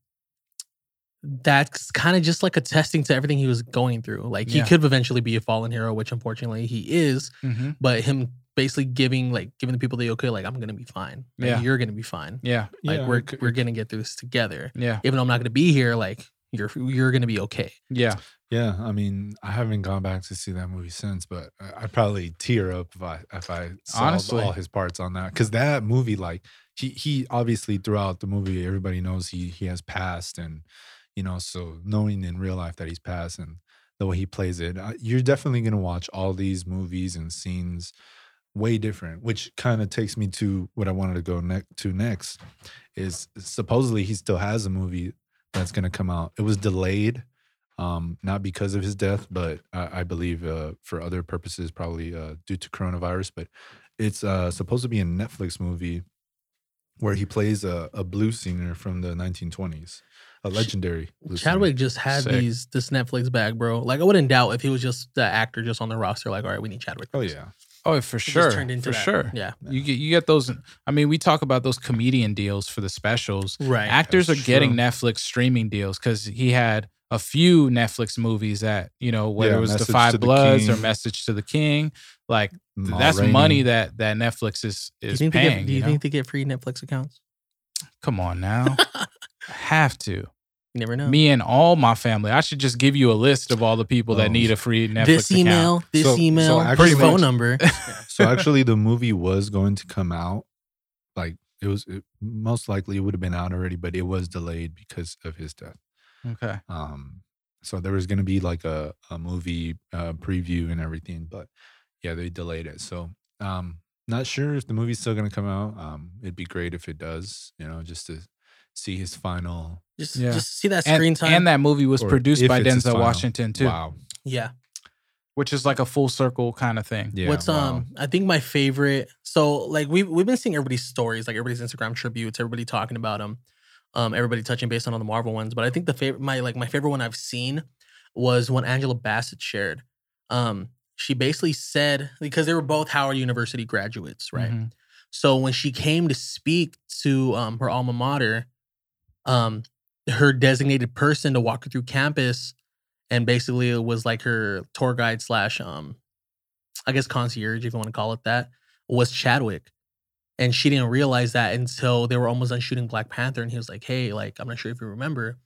that's kind of just like attesting to everything he was going through. Like he Yeah. could eventually be a fallen hero, which unfortunately he is, Mhm. but him basically giving like giving the people the okay, like I'm gonna be fine. Like, Yeah. you're gonna be fine. Yeah, Like Yeah, we're we're gonna get through this together. yeah, Even though I'm not gonna be here, like you're you're gonna be okay. yeah. Yeah, I mean, I haven't gone back to see that movie since, but I- I'd probably tear up if I if I saw Honestly. all his parts on that because that movie, like he he obviously throughout the movie, everybody knows he he has passed, and you know, so knowing in real life that he's passed and the way he plays it, uh, you're definitely gonna watch all these movies and scenes way different. Which kind of takes me to what I wanted to go ne- to next is supposedly he still has a movie that's gonna come out. It was delayed um, not because of his death, but I, I believe uh, for other purposes, probably uh, due to coronavirus. But it's uh, supposed to be a Netflix movie where he plays a, a blues singer from the 1920s, a legendary blues singer. Chadwick just had Sick. these this Netflix bag, bro. Like I wouldn't doubt if he was just the actor just on the roster. Like, all right, we need Chadwick. Oh yeah, Oh, for sure, turned into for that. sure. Yeah. You get you get those. I mean, we talk about those comedian deals for the specials. Right. Actors are That's getting. Netflix streaming deals because he had a few Netflix movies that you know whether Yeah, it was Message the to Five the Bloods or Message to the King. Like Ma that's Rainey. money that that Netflix is do you is think they paying. get, do you, you know? think they get free Netflix accounts? Come on now, have to. You never know. Me and all my family. I should just give you a list of all the people that Oh. need a free Netflix this account. email, this So- so email, actually- this phone number. so actually the movie was going to come out, like it was it, most likely it would have been out already, but it was delayed because of his death. Okay. Um, so there was going to be like a, a movie uh, preview and everything, but yeah, they delayed it. So um, not sure if the movie's still going to come out. Um, it'd be great if it does, you know, just to see his final. Just, Yeah. just see that And, screen time. and that movie was Or produced by Denzel. Washington too, Wow. yeah. which is like a full circle kind of thing. Yeah. What's wow. um? I think my favorite. So like we we've been seeing everybody's stories, like everybody's Instagram tributes, everybody talking about them, um, everybody touching based on all the Marvel ones. But I think the favorite, my like my favorite one I've seen was when Angela Bassett shared. Um, she basically said because they were both Howard University graduates, right? Mhm. So when she came to speak to um, her alma mater, um, her designated person to walk her through campus, and basically it was like her tour guide slash, um, I guess concierge, if you want to call it that, was Chadwick. And she didn't realize that until they were almost done shooting Black Panther, and he was like, "Hey, like I'm not sure if you remember,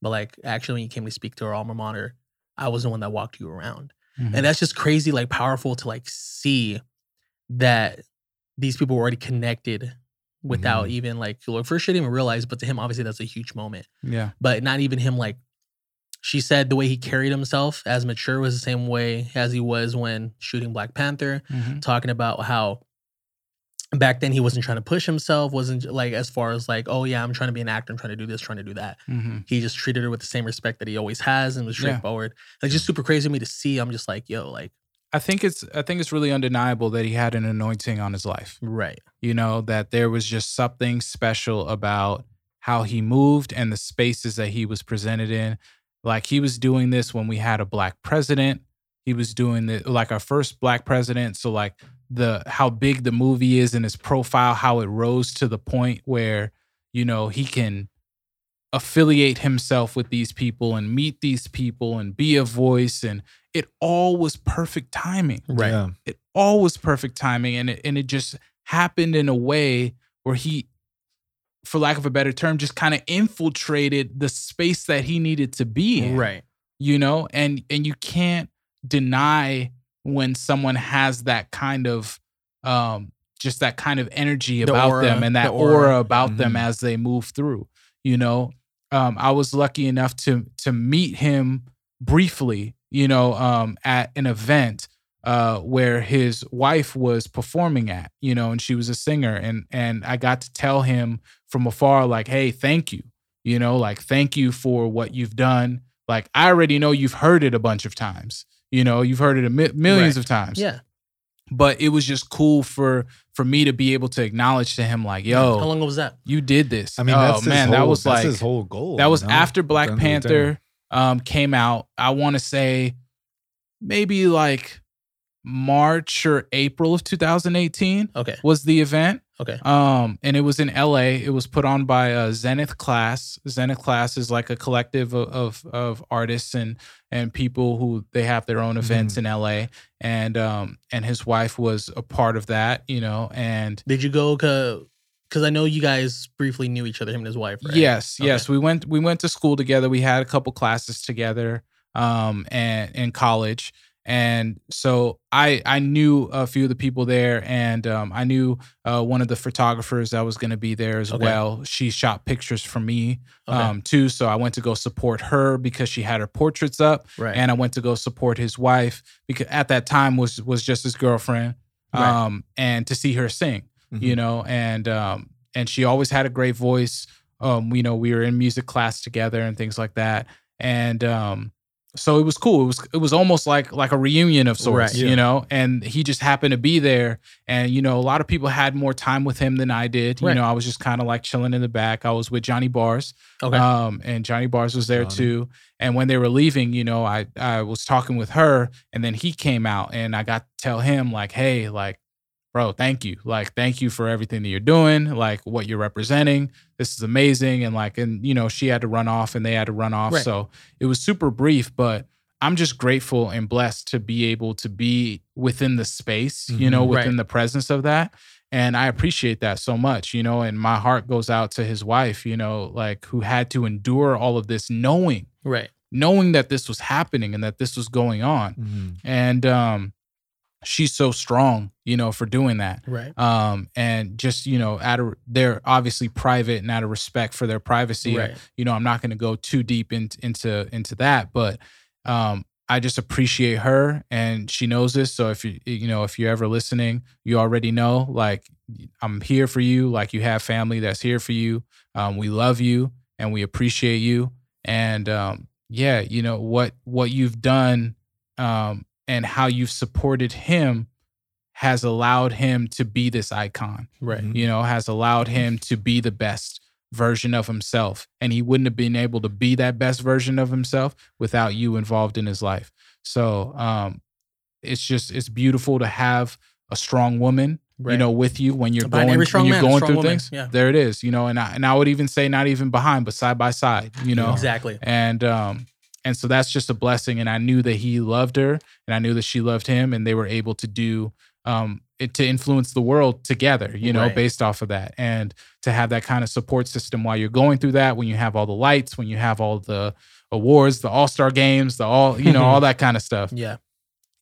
but like actually when you came to speak to her alma mater, I was the one that walked you around." Mhm. and that's just crazy like powerful to like see that these people were already connected without even like well, first she didn't even realize but to him obviously that's a huge moment yeah. but not even him like she said the way he carried himself as mature was the same way as he was when shooting black panther Mhm. talking about how back then he wasn't trying to push himself wasn't like as far as like oh yeah i'm trying to be an actor i'm trying to do this trying to do that Mhm. he just treated her with the same respect that he always has and was Yeah. straightforward it's just super crazy to me to see i'm just like yo like I think it's I think it's really undeniable that he had an anointing on his life. right You know that there was just something special about how he moved and the spaces that he was presented in. Like he was doing this when we had a black president. He was doing the like our first black president. So like the how big the movie is and his profile, how it rose to the point where you know he can affiliate himself with these people and meet these people and be a voice and it all was perfect timing Right. Yeah. it all was perfect timing and it, and it just happened in a way where he for lack of a better term just kind of infiltrated the space that he needed to be in right you know and and you can't deny when someone has that kind of um just that kind of energy The about aura, them and that the aura. aura. about them Mhm. as they move through you know um i was lucky enough to to meet him briefly you know um at an event uh where his wife was performing at you know and she was a singer and and i got to tell him from afar like hey thank you you know like thank you for what you've done like i already know you've heard it a bunch of times You know, you've heard it a mi- millions Right. of times. Yeah. But it was just cool for for me to be able to acknowledge to him like, "Yo, How yo, long was that? you did this. I mean, oh that's man, whole, that was that's like his whole goal. that was you know? after Black end of the. Panther um, came out. I want to say maybe like March or April of 2018 Okay. was the event. Okay. Um, and it was in LA. It was put on by uh, Zenith Class. Zenith Class is like a collective of, of of artists and and people who they have their own events in LA. And um and his wife was a part of that, you know. And Did you go? Because I know you guys briefly knew each other, him and his wife, right? yes, Okay. yes, we went we went to school together. We had a couple classes together, um, and in college. And so I I knew a few of the people there, and um, I knew uh, one of the photographers that was going to be there as Okay. well. She shot pictures for me Okay. um, too, so I went to go support her because she had her portraits up, right. and I went to go support his wife because at that time was was just his girlfriend, Right. um, and to see her sing Mhm. you know and um and she always had a great voice um you know we were in music class together and things like that and um so it was cool it was it was almost like like a reunion of sorts Right. you know and he just happened to be there and you know a lot of people had more time with him than I did you know I was just kind of like chilling in the back I was with Johnny Bars okay. um, and Johnny Bars was there Johnny. too. And when they were leaving, you know, I I was talking with her, and then he came out, and I got to tell him like, hey, like, bro, thank you, like, thank you for everything that you're doing, like what you're representing. This is amazing, and like, and you know, she had to run off, and they had to run off, Right. so it was super brief, but. I'm just grateful and blessed to be able to be within the space, you know, Mhm. within Right. the presence of that and I appreciate that so much, you know, and my heart goes out to his wife, you know, like who had to endure all of this knowing right. knowing that this was happening and that this was going on. Mhm. And um she's so strong, you know, for doing that. Right. Um and just, you know, out of they're obviously private and out of respect for their privacy. Right. You know, I'm not going to go too deep in, into into that, but um I just appreciate her and she knows this. So if you you know, if you're ever listening, you already know like I'm here for you, like you have family that's here for you. Um we love you and we appreciate you and um yeah, you know what what you've done um and how you've supported him has allowed him to be this icon Right. You know, has allowed him to be the best version of himself. And he wouldn't have been able to be that best version of himself without you involved in his life. So um it's just it's beautiful to have a strong woman, Right. you know, with you when you're Behind going when you're going through woman. things. Yeah. There it is, you know, and I and I would even say not even behind, but side by side, you know Exactly. and um and so that's just a blessing and i knew that he loved her and i knew that she loved him and they were able to do um it to influence the world together you know Right. based off of that and to have that kind of support system while you're going through that when you have all the lights when you have all the awards the all-star games the all you know all that kind of stuff Yeah.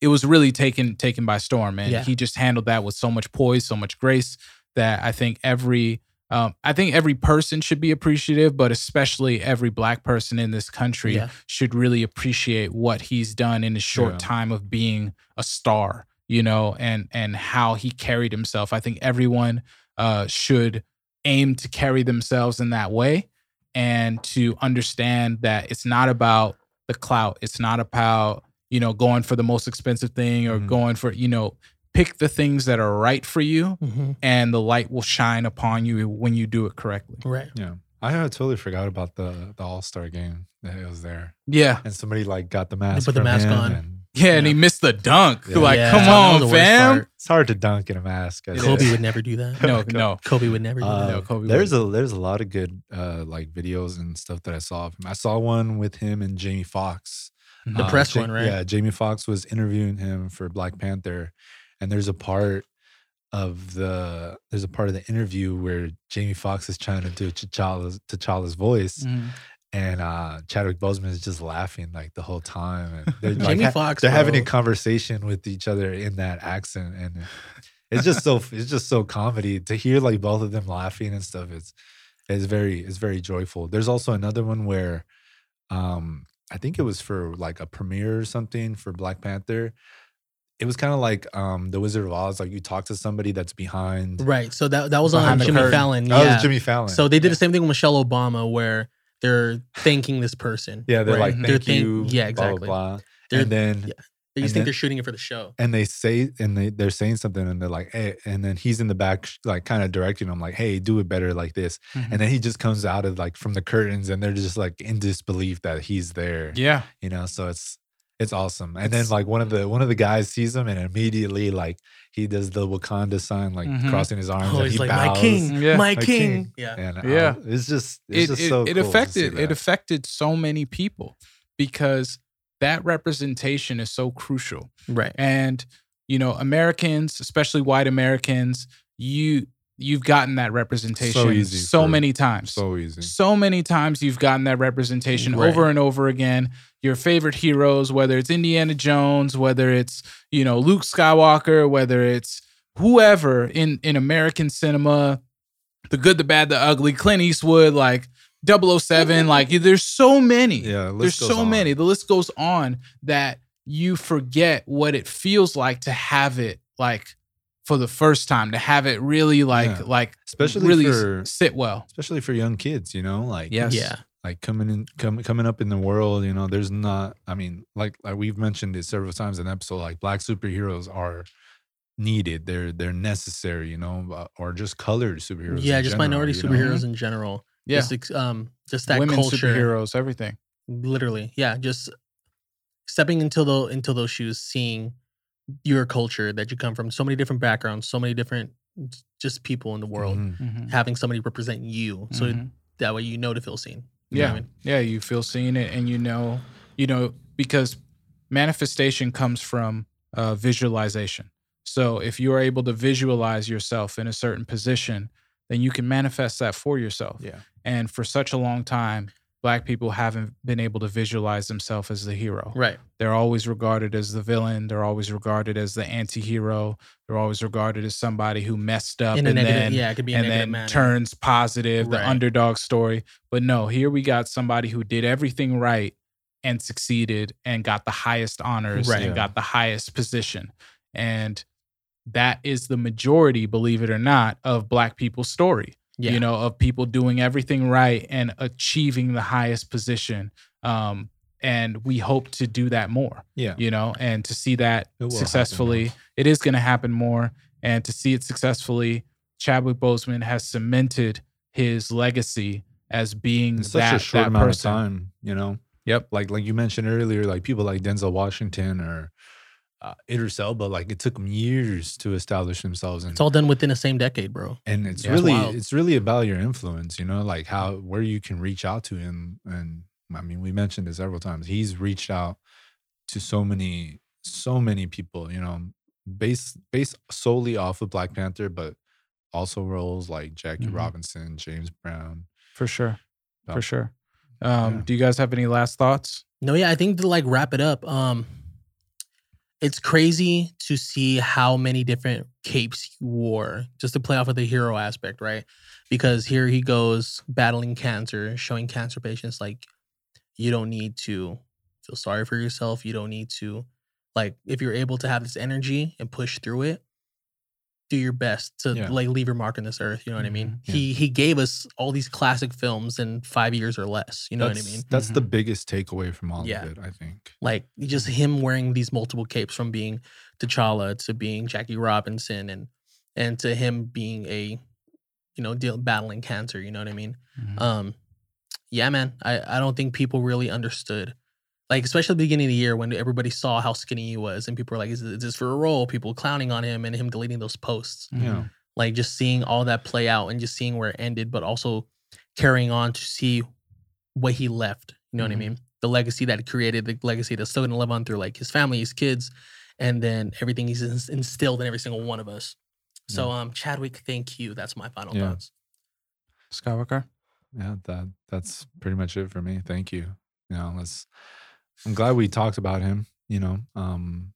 it was really taken taken by storm and Yeah. he just handled that with so much poise so much grace that i think every um, i think every person should be appreciative but especially every black person in this country Yeah. should really appreciate what he's done in a short Yeah. time of being a star you know and and how he carried himself i think everyone uh should aim to carry themselves in that way and to understand that it's not about the clout it's not about you know going for the most expensive thing or Mhm. going for you know pick the things that are right for you hmm and the light will shine upon you when you do it correctly Right. Yeah. I totally forgot about the the All Star game that it was there, yeah and somebody like got the mask. put the mask on. and yeah and he missed the dunk Yeah. like Yeah, come on fam. It's hard to dunk in a mask. I It guess. Kobe would never do that. no no Kobe would never do Uh, that. No, Kobe there's a there's a lot of good uh like videos and stuff that I saw of him. I saw one with him and Jamie Foxx. The Uh, press Ja- one, right? Yeah, Jamie Foxx was interviewing him for Black Panther, and there's a part of the there's a part of the interview where Jamie Foxx is trying to do T'Challa's T'Challa's voice, Mhm. and uh Chadwick Boseman is just laughing like the whole time, and they're like, Jamie ha- Foxx. they're having a conversation with each other in that accent, and it's just so it's just so comedy to hear like both of them laughing and stuff. It's it's very it's very joyful. There's also another one where, um, I think it was for like a premiere or something for Black Panther. It was kind of like um the Wizard of Oz, like you talk to somebody that's behind. Right. So that that was Behind on Jimmy curtain. Fallon. Oh, it yeah. was Jimmy Fallon. So they did Yeah. the same thing with Michelle Obama, where they're thanking this person. yeah, they're right? like, They're thank thank- you. Yeah, exactly. Blah, blah. They're- And then yeah. They just think then- they're shooting it for the show. and they say and they they're saying something and they're like hey and then he's in the back like kind of directing them like hey do it better like this Mhm. and then he just comes out of like from the curtains and they're just like in disbelief that he's there yeah, you know so it's it's awesome and then like one of the one of the guys sees him and immediately like he does the wakanda sign like Mhm. crossing his arms Oh, and he's he like bows my king, Yeah. my My king. king. Yeah, and uh, Yeah. it's just it's it just it, so it cool affected it affected so many people because that representation is so crucial. right. and you know americans especially white americans you you've gotten that representation easy so for- many times so, easy. so many times you've gotten that representation Right. over and over again your favorite heroes whether it's indiana jones whether it's you know luke skywalker whether it's whoever in in american cinema the good the bad the ugly clint eastwood like 007 mm-hmm. like there's so many yeah the there's so on. many. The list goes on that you forget what it feels like to have it like for the first time, to have it really like Yeah. like especially really for sit well. especially for young kids you know like Yes. Yeah, like coming in com, coming up in the world you know there's not i mean like like we've mentioned it several times in the episode like black superheroes are needed they're they're necessary you know uh, or just colored superheroes yeah. in Just general, minority you know? superheroes in general. Yeah. Just, um, just that Women culture. superheroes, everything. literally yeah just stepping into the into those shoes seeing your culture that you come from so many different backgrounds so many different just people in the world Mhm. Mhm. having somebody represent you so Mhm. that way you know to feel seen You yeah, I mean? yeah, you feel seen it, and you know, you know, because manifestation comes from uh, visualization. So if you are able to visualize yourself in a certain position, then you can manifest that for yourself. Yeah. And for such a long time, black people haven't been able to visualize themselves as the hero. right They're always regarded as the villain. They're always regarded as the anti-hero. They're always regarded as somebody who messed up and negative then yeah it could be a and then manner turns positive, the underdog story. But no, here we got somebody who did everything right and succeeded and got the highest honors Right. and Yeah. got the highest position. And that is the majority, believe it or not, of black people's story. Yeah You know, of people doing everything right and achieving the highest position. Um, and we hope to do that more yeah you know, and to see that It successfully, it is going to happen more. And to see it successfully, Chadwick Boseman has cemented his legacy as being in such that, a short that amount person. of time you know Yep. like like you mentioned earlier like people like denzel washington or uh, Idris Elba, like it took them years to establish themselves, and it's all done within the same decade bro and it's Yeah. really Wild. it's really about your influence you know like how where you can reach out to him and i mean we mentioned it several times he's reached out to so many so many people you know based based solely off of black panther but also roles like jackie Mhm. robinson james brown For sure. So, For sure. Um, yeah. Do you guys have any last thoughts? No, yeah, I think to like wrap it up, um, it's crazy to see how many different capes he wore just to play off of the hero aspect, right? Because here he goes battling cancer, showing cancer patients like you don't need to feel sorry for yourself. You don't need to like if you're able to have this energy and push through it, do your best to Yeah. like leave your mark on this earth. You know what I mean? Mhm. Yeah. He he gave us all these classic films in five years or less. You know that's, what I mean? That's the Mhm. biggest takeaway from all Yeah. of it, I think. like just him wearing these multiple capes from being T'Challa to being Jackie Robinson and and to him being a you know deal battling cancer you know what I mean Mm-hmm. um yeah man I I don't think people really understood like especially at the beginning of the year when everybody saw how skinny he was and people were like is, is this for a role people clowning on him and him deleting those posts Mhm. Yeah. like just seeing all that play out and just seeing where it ended, but also carrying on to see what he left. You know what I Mhm. mean? The legacy that he created, the legacy that's still gonna live on through like his family, his kids, and then everything he's instilled in every single one of us. So um Chadwick, thank you. That's my final Yeah. thoughts. Skywalker? Yeah, that that's pretty much it for me. Thank you. You know, let's I'm glad we talked about him, you know. Um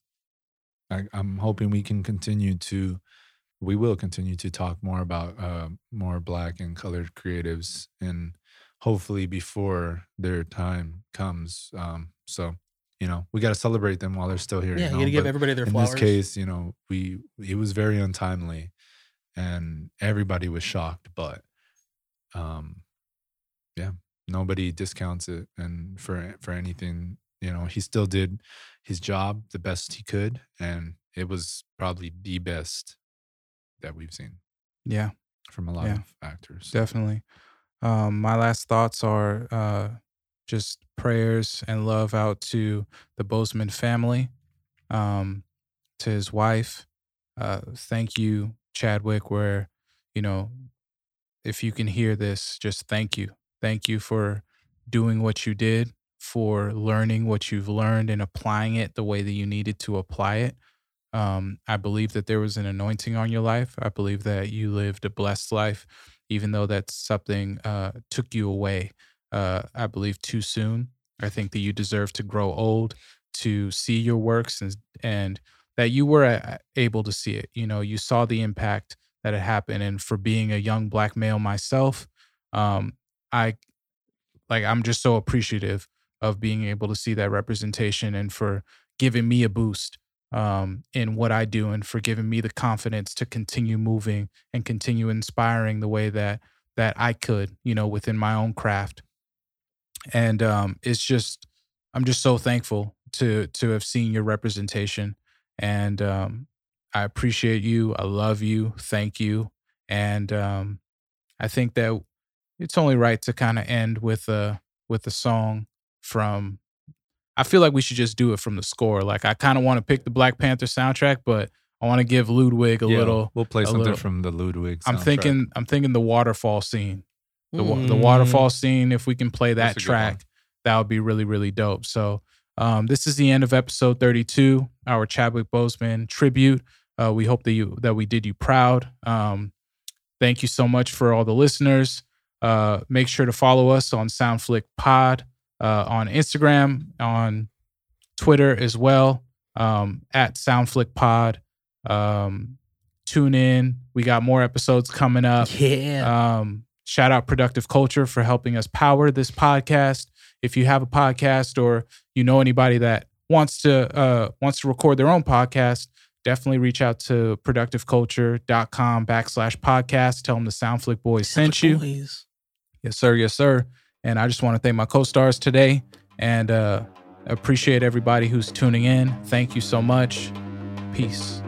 I, I'm hoping we can continue to we will continue to talk more about uh more black and colored creatives and hopefully before their time comes. Um so, you know, we gotta celebrate them while they're still here. Yeah, you you gotta give but everybody their in flowers. this case, you know, we it was very untimely and everybody was shocked, but um yeah, nobody discounts it and for for anything you know, he still did his job the best he could, and it was probably the best that we've seen Yeah, from a lot Yeah. of actors. definitely. Um, my last thoughts are uh, just prayers and love out to the Boseman family, um, to his wife. Uh, thank you, Chadwick. Where you know, if you can hear this, just thank you. Thank you for doing what you did, for learning what you've learned and applying it the way that you needed to apply it. Um, I believe that there was an anointing on your life. I believe that you lived a blessed life, even though that something uh, took you away. Uh, I believe too soon. I think that you deserve to grow old, to see your works, and and that you were uh, able to see it. You know, you saw the impact that had happened, and for being a young black male myself, um, I like I'm just so appreciative of being able to see that representation and for giving me a boost um, in what I do and for giving me the confidence to continue moving and continue inspiring the way that that I could, you know, within my own craft. And um, it's just, I'm just so thankful to to have seen your representation, and um, I appreciate you. I love you. Thank you. And um, I think that it's only right to kind of end with a with a song from I feel like we should just do it from the score. Like I kind of want to pick the Black Panther soundtrack, but I want to give Ludwig a Yeah, little. We'll play something little- from the Ludwig. I'm thinking I'm thinking the waterfall scene. The wa- the Mm. waterfall scene if we can play that That's a good one. track, that would be really really dope. So um, this is the end of episode 32, our Chadwick Boseman tribute. Uh, we hope that you that we did you proud. Um, thank you so much for all the listeners. Uh, make sure to follow us on Soundflick Pod uh, on Instagram, on Twitter as well, um, at Soundflick Pod. Um, tune in. We got more episodes coming up. Yeah. Um, shout out Productive Culture for helping us power this podcast. If you have a podcast or you know anybody that wants to uh, wants to record their own podcast, definitely reach out to productiveculture.com backslash podcast. Tell them the Soundflick Boys sent you. Boys. Yes, sir. Yes, sir. And I just want to thank my co-stars today and uh, appreciate everybody who's tuning in. Thank you so much. Peace.